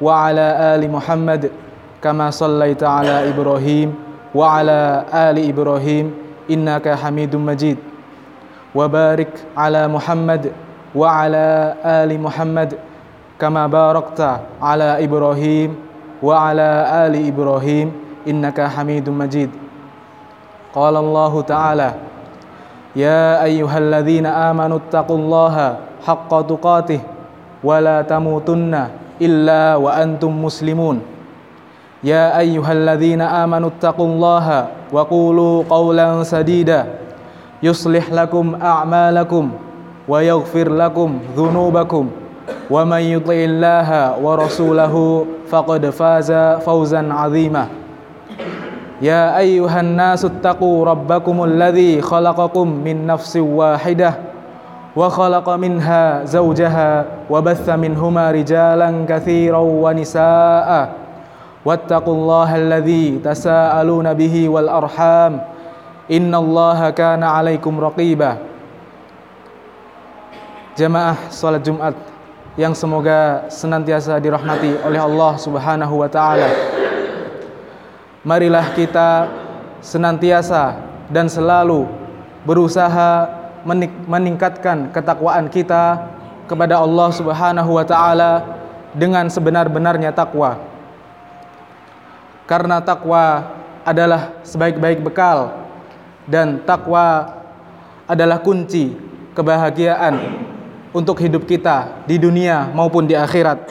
وعلى آل محمد كما صليت على إبراهيم وعلى آل إبراهيم إنك حميد مجيد وبارك على محمد وعلى آل محمد كما باركت على إبراهيم وعلى آل إبراهيم إنك حميد مجيد قال الله تعالى يا أيها الذين آمنوا اتقوا الله حق تقاته ولا تموتن إلا وأنتم مسلمون يا أيها الذين آمنوا اتقوا الله وقولوا قولا سديدا يصلح لكم أعمالكم ويغفر لكم ذنوبكم ومن يطع الله ورسوله فقد فاز فوزا عظيما يا أيها الناس اتقوا ربكم الذي خلقكم من نفس واحدة وخلق منها زوجها وبث منهما رجالا كثيرا ونساء واتقوا الله الذي تساءلون به والأرحام إن الله كان عليكم رقيبا Jamaah salat Jumat yang semoga senantiasa dirahmati oleh Allah Subhanahu wa taala. Marilah kita senantiasa dan selalu berusaha meningkatkan ketakwaan kita kepada Allah Subhanahu wa taala dengan sebenar-benarnya takwa. Karena takwa adalah sebaik-baik bekal dan takwa adalah kunci kebahagiaan untuk hidup kita di dunia maupun di akhirat.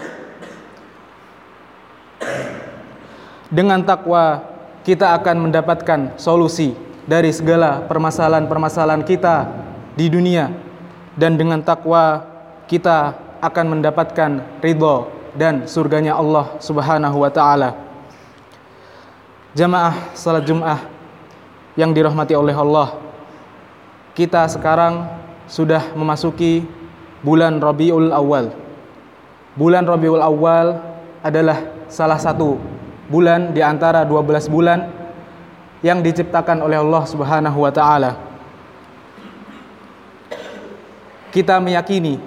Dengan takwa kita akan mendapatkan solusi dari segala permasalahan-permasalahan kita di dunia dan dengan takwa kita akan mendapatkan ridho dan surganya Allah Subhanahu wa taala. Jamaah salat Jumat yang dirahmati oleh Allah. Kita sekarang sudah memasuki bulan Rabiul Awal. Bulan Rabiul Awal adalah salah satu bulan di antara 12 bulan yang diciptakan oleh Allah Subhanahu wa taala. Kita meyakini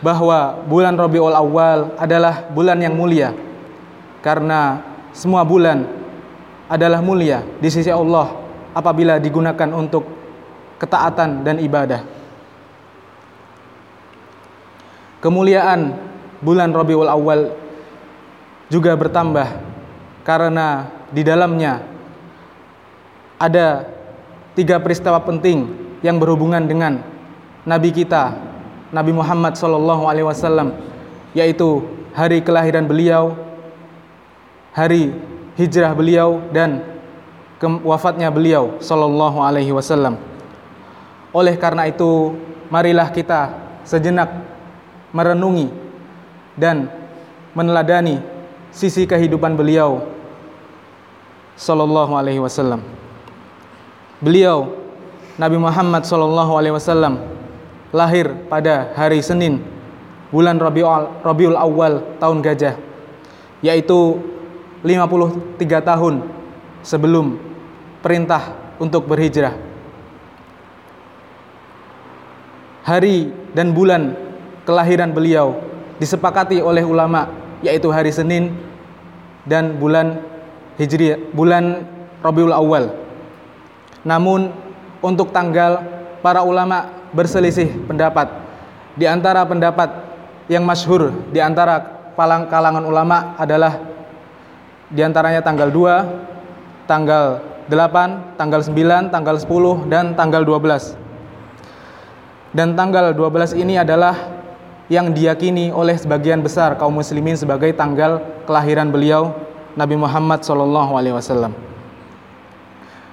bahwa bulan Rabiul Awal adalah bulan yang mulia karena semua bulan adalah mulia di sisi Allah apabila digunakan untuk ketaatan dan ibadah. Kemuliaan bulan Rabiul Awal juga bertambah karena di dalamnya ada tiga peristiwa penting yang berhubungan dengan Nabi kita, Nabi Muhammad SAW, yaitu hari kelahiran beliau, hari hijrah beliau dan wafatnya beliau sallallahu alaihi wasallam. Oleh karena itu, marilah kita sejenak merenungi dan meneladani sisi kehidupan beliau sallallahu alaihi wasallam. Beliau Nabi Muhammad sallallahu alaihi wasallam lahir pada hari Senin bulan Rabiul Rabiul Awal tahun gajah yaitu 53 tahun sebelum perintah untuk berhijrah. Hari dan bulan kelahiran beliau disepakati oleh ulama yaitu hari Senin dan bulan Hijriah, bulan Rabiul Awal. Namun untuk tanggal para ulama berselisih pendapat. Di antara pendapat yang masyhur di antara kalangan ulama adalah di antaranya tanggal 2, tanggal 8, tanggal 9, tanggal 10, dan tanggal 12. Dan tanggal 12 ini adalah yang diyakini oleh sebagian besar kaum muslimin sebagai tanggal kelahiran beliau Nabi Muhammad SAW.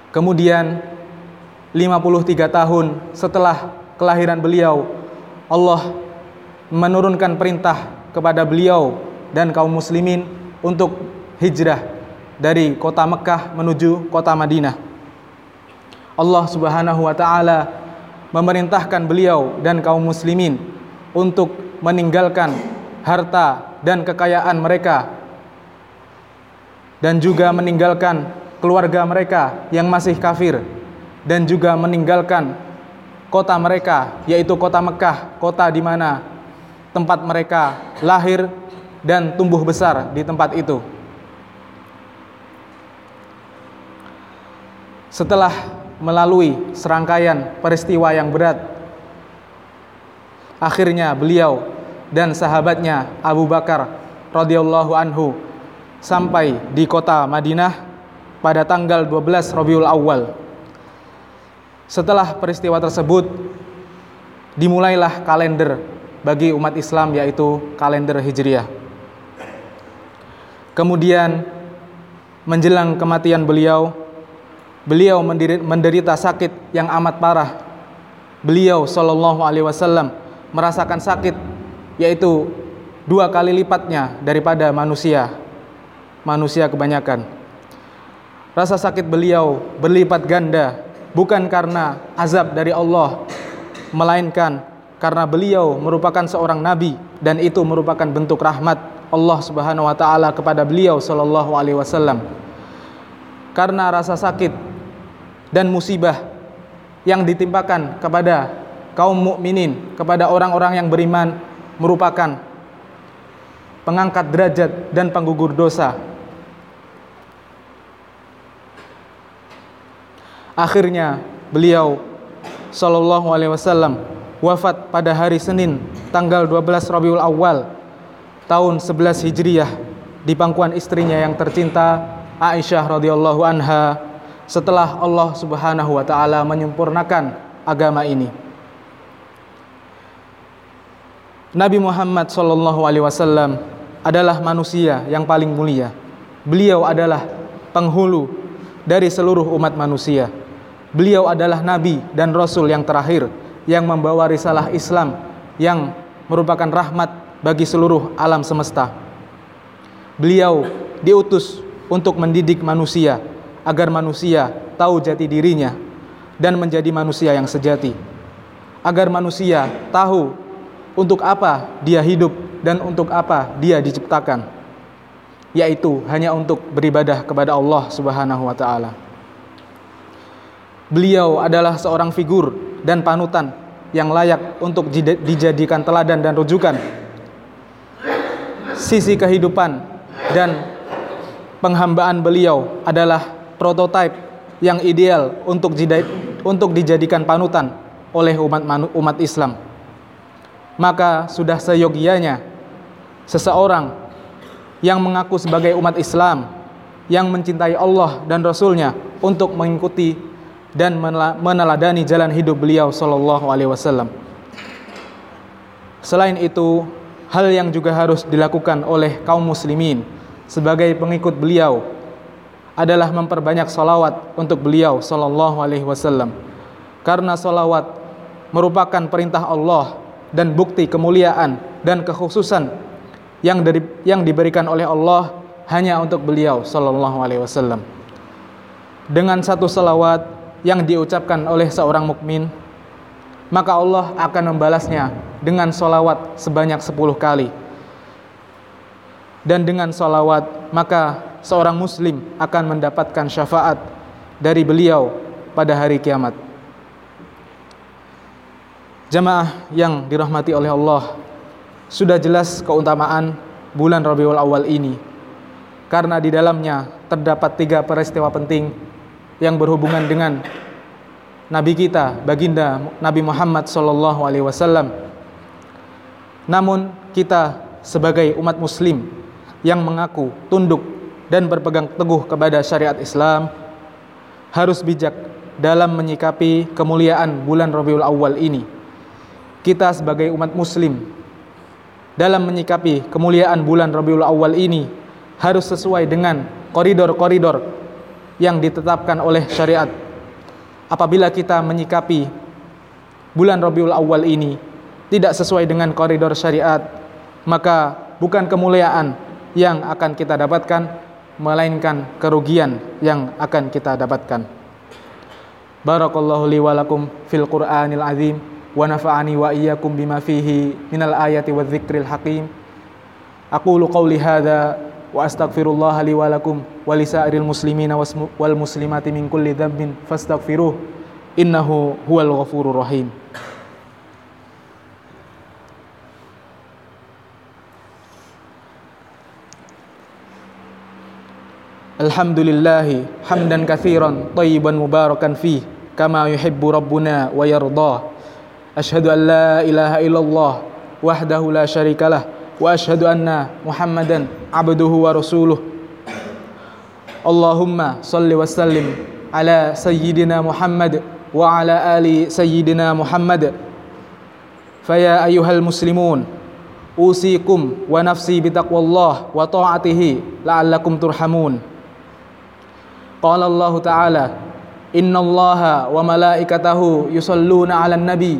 Kemudian 53 tahun setelah kelahiran beliau Allah menurunkan perintah kepada beliau dan kaum muslimin untuk hijrah dari kota Mekah menuju kota Madinah. Allah Subhanahu wa taala memerintahkan beliau dan kaum muslimin untuk meninggalkan harta dan kekayaan mereka dan juga meninggalkan keluarga mereka yang masih kafir dan juga meninggalkan kota mereka yaitu kota Mekah, kota di mana tempat mereka lahir dan tumbuh besar di tempat itu. Setelah melalui serangkaian peristiwa yang berat, akhirnya beliau dan sahabatnya Abu Bakar radhiyallahu anhu sampai di kota Madinah pada tanggal 12 Rabiul Awal. Setelah peristiwa tersebut dimulailah kalender bagi umat Islam yaitu kalender Hijriah. Kemudian menjelang kematian beliau, beliau menderita sakit yang amat parah. Beliau Shallallahu Alaihi Wasallam merasakan sakit yaitu dua kali lipatnya daripada manusia, manusia kebanyakan. Rasa sakit beliau berlipat ganda bukan karena azab dari Allah, melainkan karena beliau merupakan seorang nabi dan itu merupakan bentuk rahmat Allah Subhanahu wa taala kepada beliau sallallahu alaihi wasallam. Karena rasa sakit dan musibah yang ditimpakan kepada kaum mukminin, kepada orang-orang yang beriman merupakan pengangkat derajat dan penggugur dosa. Akhirnya beliau sallallahu alaihi wasallam wafat pada hari Senin tanggal 12 Rabiul Awal tahun 11 Hijriyah di pangkuan istrinya yang tercinta Aisyah radhiyallahu anha setelah Allah Subhanahu wa taala menyempurnakan agama ini. Nabi Muhammad sallallahu alaihi wasallam adalah manusia yang paling mulia. Beliau adalah penghulu dari seluruh umat manusia. Beliau adalah nabi dan rasul yang terakhir yang membawa risalah Islam yang merupakan rahmat bagi seluruh alam semesta. Beliau diutus untuk mendidik manusia agar manusia tahu jati dirinya dan menjadi manusia yang sejati. Agar manusia tahu untuk apa dia hidup dan untuk apa dia diciptakan. Yaitu hanya untuk beribadah kepada Allah Subhanahu wa taala. Beliau adalah seorang figur dan panutan yang layak untuk dijadikan teladan dan rujukan. Sisi kehidupan dan penghambaan beliau adalah prototipe yang ideal untuk untuk dijadikan panutan oleh umat umat Islam. Maka sudah seyogianya seseorang yang mengaku sebagai umat Islam yang mencintai Allah dan Rasulnya untuk mengikuti dan meneladani jalan hidup beliau sallallahu alaihi wasallam. Selain itu, hal yang juga harus dilakukan oleh kaum muslimin sebagai pengikut beliau adalah memperbanyak salawat untuk beliau sallallahu alaihi wasallam. Karena salawat merupakan perintah Allah dan bukti kemuliaan dan kekhususan yang dari yang diberikan oleh Allah hanya untuk beliau sallallahu alaihi wasallam. Dengan satu salawat yang diucapkan oleh seorang mukmin, maka Allah akan membalasnya dengan solawat sebanyak 10 kali. Dan dengan solawat, maka seorang muslim akan mendapatkan syafaat dari beliau pada hari kiamat. Jamaah yang dirahmati oleh Allah, sudah jelas keutamaan bulan Rabiul Awal ini. Karena di dalamnya terdapat tiga peristiwa penting yang berhubungan dengan Nabi kita, baginda Nabi Muhammad sallallahu alaihi wasallam. Namun kita sebagai umat muslim yang mengaku tunduk dan berpegang teguh kepada syariat Islam harus bijak dalam menyikapi kemuliaan bulan Rabiul Awal ini. Kita sebagai umat muslim dalam menyikapi kemuliaan bulan Rabiul Awal ini harus sesuai dengan koridor-koridor yang ditetapkan oleh syariat. Apabila kita menyikapi bulan Rabiul Awal ini tidak sesuai dengan koridor syariat, maka bukan kemuliaan yang akan kita dapatkan melainkan kerugian yang akan kita dapatkan. Barakallahu li wa lakum fil Qur'anil azim wa nafa'ani wa iyyakum bima fihi minal ayati wa dzikril hakim. Aqulu qawli hadza وأستغفر الله لي ولكم ولسائر المسلمين والمسلمات من كل ذنب فاستغفروه. إنه هو الغفور الرحيم. الحمد لله حمدا كثيرا طيبا مباركا فيه كما يحب ربنا ويرضاه. أشهد أن لا إله إلا الله وحده لا شريك له وأشهد أن محمدا عبده ورسوله اللهم صل وسلم على سيدنا محمد وعلى آل سيدنا محمد فيا أيها المسلمون أوصيكم ونفسي بتقوى الله وطاعته لعلكم ترحمون قال الله تعالى إن الله وملائكته يصلون على النبي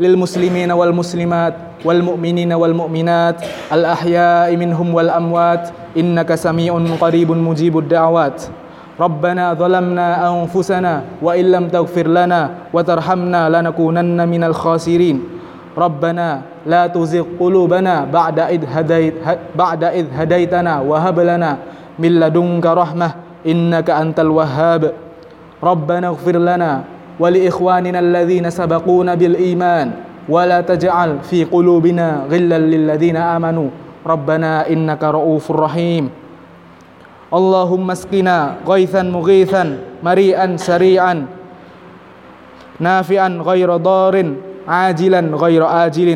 للمسلمين والمسلمات والمؤمنين والمؤمنات الأحياء منهم والأموات إنك سميع قريب مجيب الدعوات. ربنا ظلمنا أنفسنا وإن لم تغفر لنا وترحمنا لنكونن من الخاسرين. ربنا لا تزغ قلوبنا بعد إذ, هديت بعد إذ هديتنا وهب لنا من لدنك رحمة إنك أنت الوهاب. ربنا اغفر لنا ولإخواننا الذين سبقونا بالإيمان ولا تجعل في قلوبنا غلا للذين آمنوا. ربنا إنك رؤوف رحيم. اللهم اسقنا غيثا مغيثا مريئا سريعا نافعا غير ضار عاجلا غير آجل.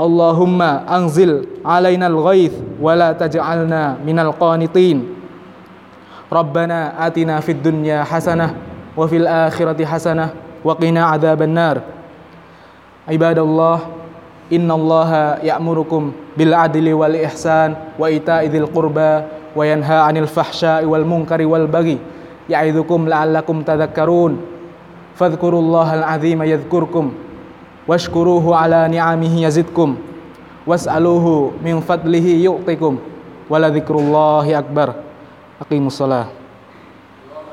اللهم أنزل علينا الغيث ولا تجعلنا من القانطين. ربنا آتنا في الدنيا حسنة وفي الآخرة حسنة وقنا عذاب النار. عباد الله إن الله يأمركم بالعدل والإحسان وإيتاء ذي القربى وينهى عن الفحشاء والمنكر والبغي يعظكم لعلكم تذكرون. فاذكروا الله العظيم يذكركم واشكروه على نعمه يزدكم واسألوه من فضله يعطكم ولذكر الله أكبر. أقيموا الصلاة.